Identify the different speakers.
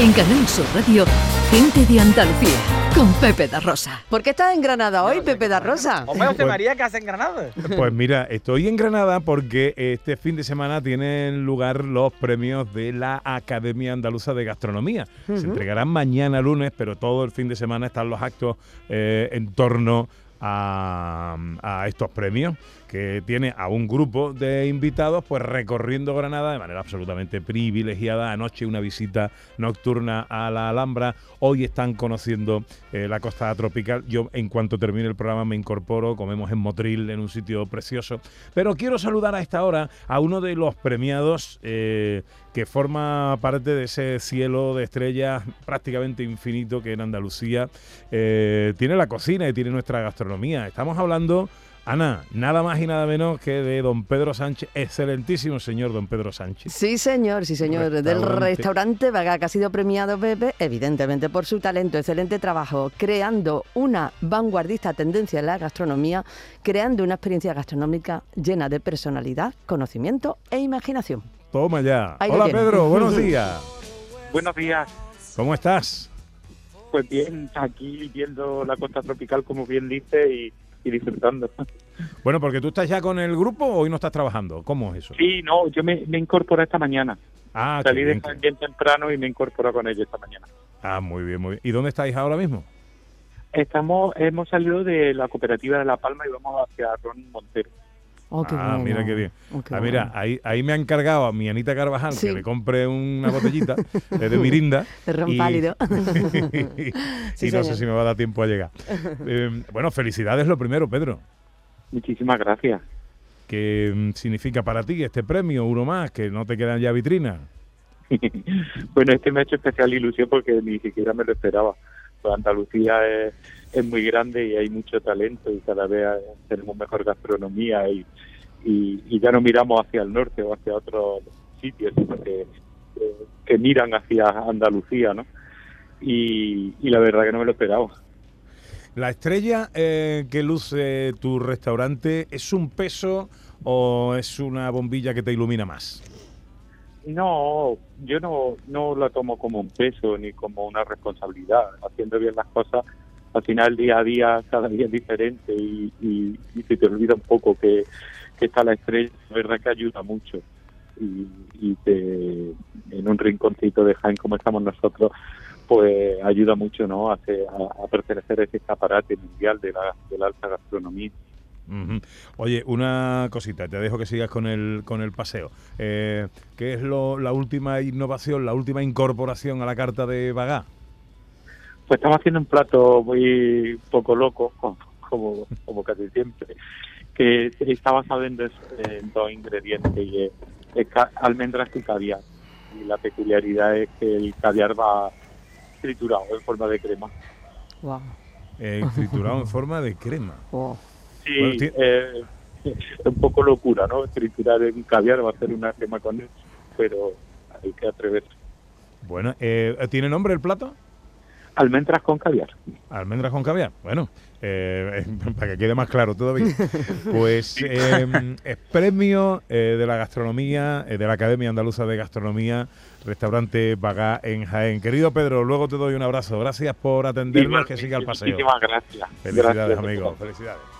Speaker 1: En Canal Sur Radio, gente de Andalucía, con Pepe da Rosa.
Speaker 2: ¿Por qué estás en Granada hoy, Pepe da Rosa?
Speaker 3: Hombre, José María, ¿qué hace en Granada?
Speaker 4: Pues mira, estoy en Granada porque este fin de semana tienen lugar los premios de la Academia Andaluza de Gastronomía. Se entregarán mañana lunes, pero todo el fin de semana están los actos eh, en torno a, estos premios que tiene a un grupo de invitados pues recorriendo Granada de manera absolutamente privilegiada. Anoche una visita nocturna a la Alhambra, hoy están conociendo eh, la costa tropical. Yo en cuanto termine el programa me incorporo, comemos en Motril, en un sitio precioso. Pero quiero saludar a esta hora a uno de los premiados eh, que forma parte de ese cielo de estrellas prácticamente infinito que en Andalucía eh, tiene la cocina y tiene nuestra gastronomía. Estamos hablando Ana, nada más y nada menos que de don Pedro Sánchez, excelentísimo señor don Pedro Sánchez.
Speaker 2: Sí, señor, sí, señor. Del restaurante Vaga, que ha sido premiado Pepe, evidentemente por su talento, excelente trabajo, creando una vanguardista tendencia en la gastronomía, creando una experiencia gastronómica llena de personalidad, conocimiento e imaginación.
Speaker 4: Toma ya. Hola Pedro, buenos días.
Speaker 5: Buenos días.
Speaker 4: ¿Cómo estás?
Speaker 5: Pues bien, aquí viendo la costa tropical, como bien dice, y y disfrutando.
Speaker 4: Bueno, porque tú estás ya con el grupo o hoy no estás trabajando. ¿Cómo es eso?
Speaker 5: Sí, no, yo me, me incorporé esta mañana. Ah, Salí de bien temprano y me incorporé con ellos esta mañana.
Speaker 4: Ah, muy bien, muy bien. ¿Y dónde estáis ahora mismo?
Speaker 5: Estamos, hemos salido de la cooperativa de La Palma y vamos hacia Ron Montero.
Speaker 4: Oh, ah, mira qué bien. Oh, ah, mira, ahí, ahí me ha encargado a mi Anita Carvajal que le compre una botellita de Mirinda.
Speaker 2: De ron pálido.
Speaker 4: y, no sé si me va a dar tiempo a llegar. Eh, bueno, felicidades lo primero, Pedro.
Speaker 5: Muchísimas gracias.
Speaker 4: ¿Qué mm, significa para ti este premio, uno más, que no te quedan ya vitrinas?
Speaker 5: bueno, este me ha hecho especial ilusión porque ni siquiera me lo esperaba. Pues Andalucía es muy grande y hay mucho talento y cada vez tenemos mejor gastronomía y, ya no miramos hacia el norte o hacia otros sitios, sino que, miran hacia Andalucía, ¿no? Y, y, la verdad que no me lo esperaba.
Speaker 4: ¿La estrella eh, que luce tu restaurante es un peso o es una bombilla que te ilumina más?
Speaker 5: No, yo no, no la tomo como un peso ni como una responsabilidad. Haciendo bien las cosas al final día a día cada día es diferente y, y, se te olvida un poco que, está la estrella, la verdad que ayuda mucho. Y, y te, en un rinconcito de Jaén como estamos nosotros, pues ayuda mucho ¿no? a, a, pertenecer a ese escaparate mundial de la, de la alta gastronomía.
Speaker 4: Oye, una cosita, te dejo que sigas con el, con el paseo. Eh, ¿Qué es lo, la última innovación, la última incorporación a la carta de Bagá?
Speaker 5: Pues estamos haciendo un plato muy poco loco, como, como casi siempre, que está basado en, dos, ingredientes, y es, almendras y caviar. Y la peculiaridad es que el caviar va triturado en forma de crema.
Speaker 4: Wow. Eh, triturado en forma de crema.
Speaker 5: Sí, eh, es un poco locura, ¿no? Triturar en caviar va a ser una crema con él, pero hay que atreverse.
Speaker 4: Bueno, eh, ¿tiene nombre el plato?
Speaker 5: Almendras con caviar.
Speaker 4: Almendras con caviar. Bueno, eh, para que quede más claro todavía. Pues eh, es premio eh, de la gastronomía, de la Academia Andaluza de Gastronomía, restaurante Bagá en Jaén. Querido Pedro, luego te doy un abrazo. Gracias por atendernos, que siga el paseo.
Speaker 5: Muchísimas gracias.
Speaker 4: Felicidades, amigo. Felicidades.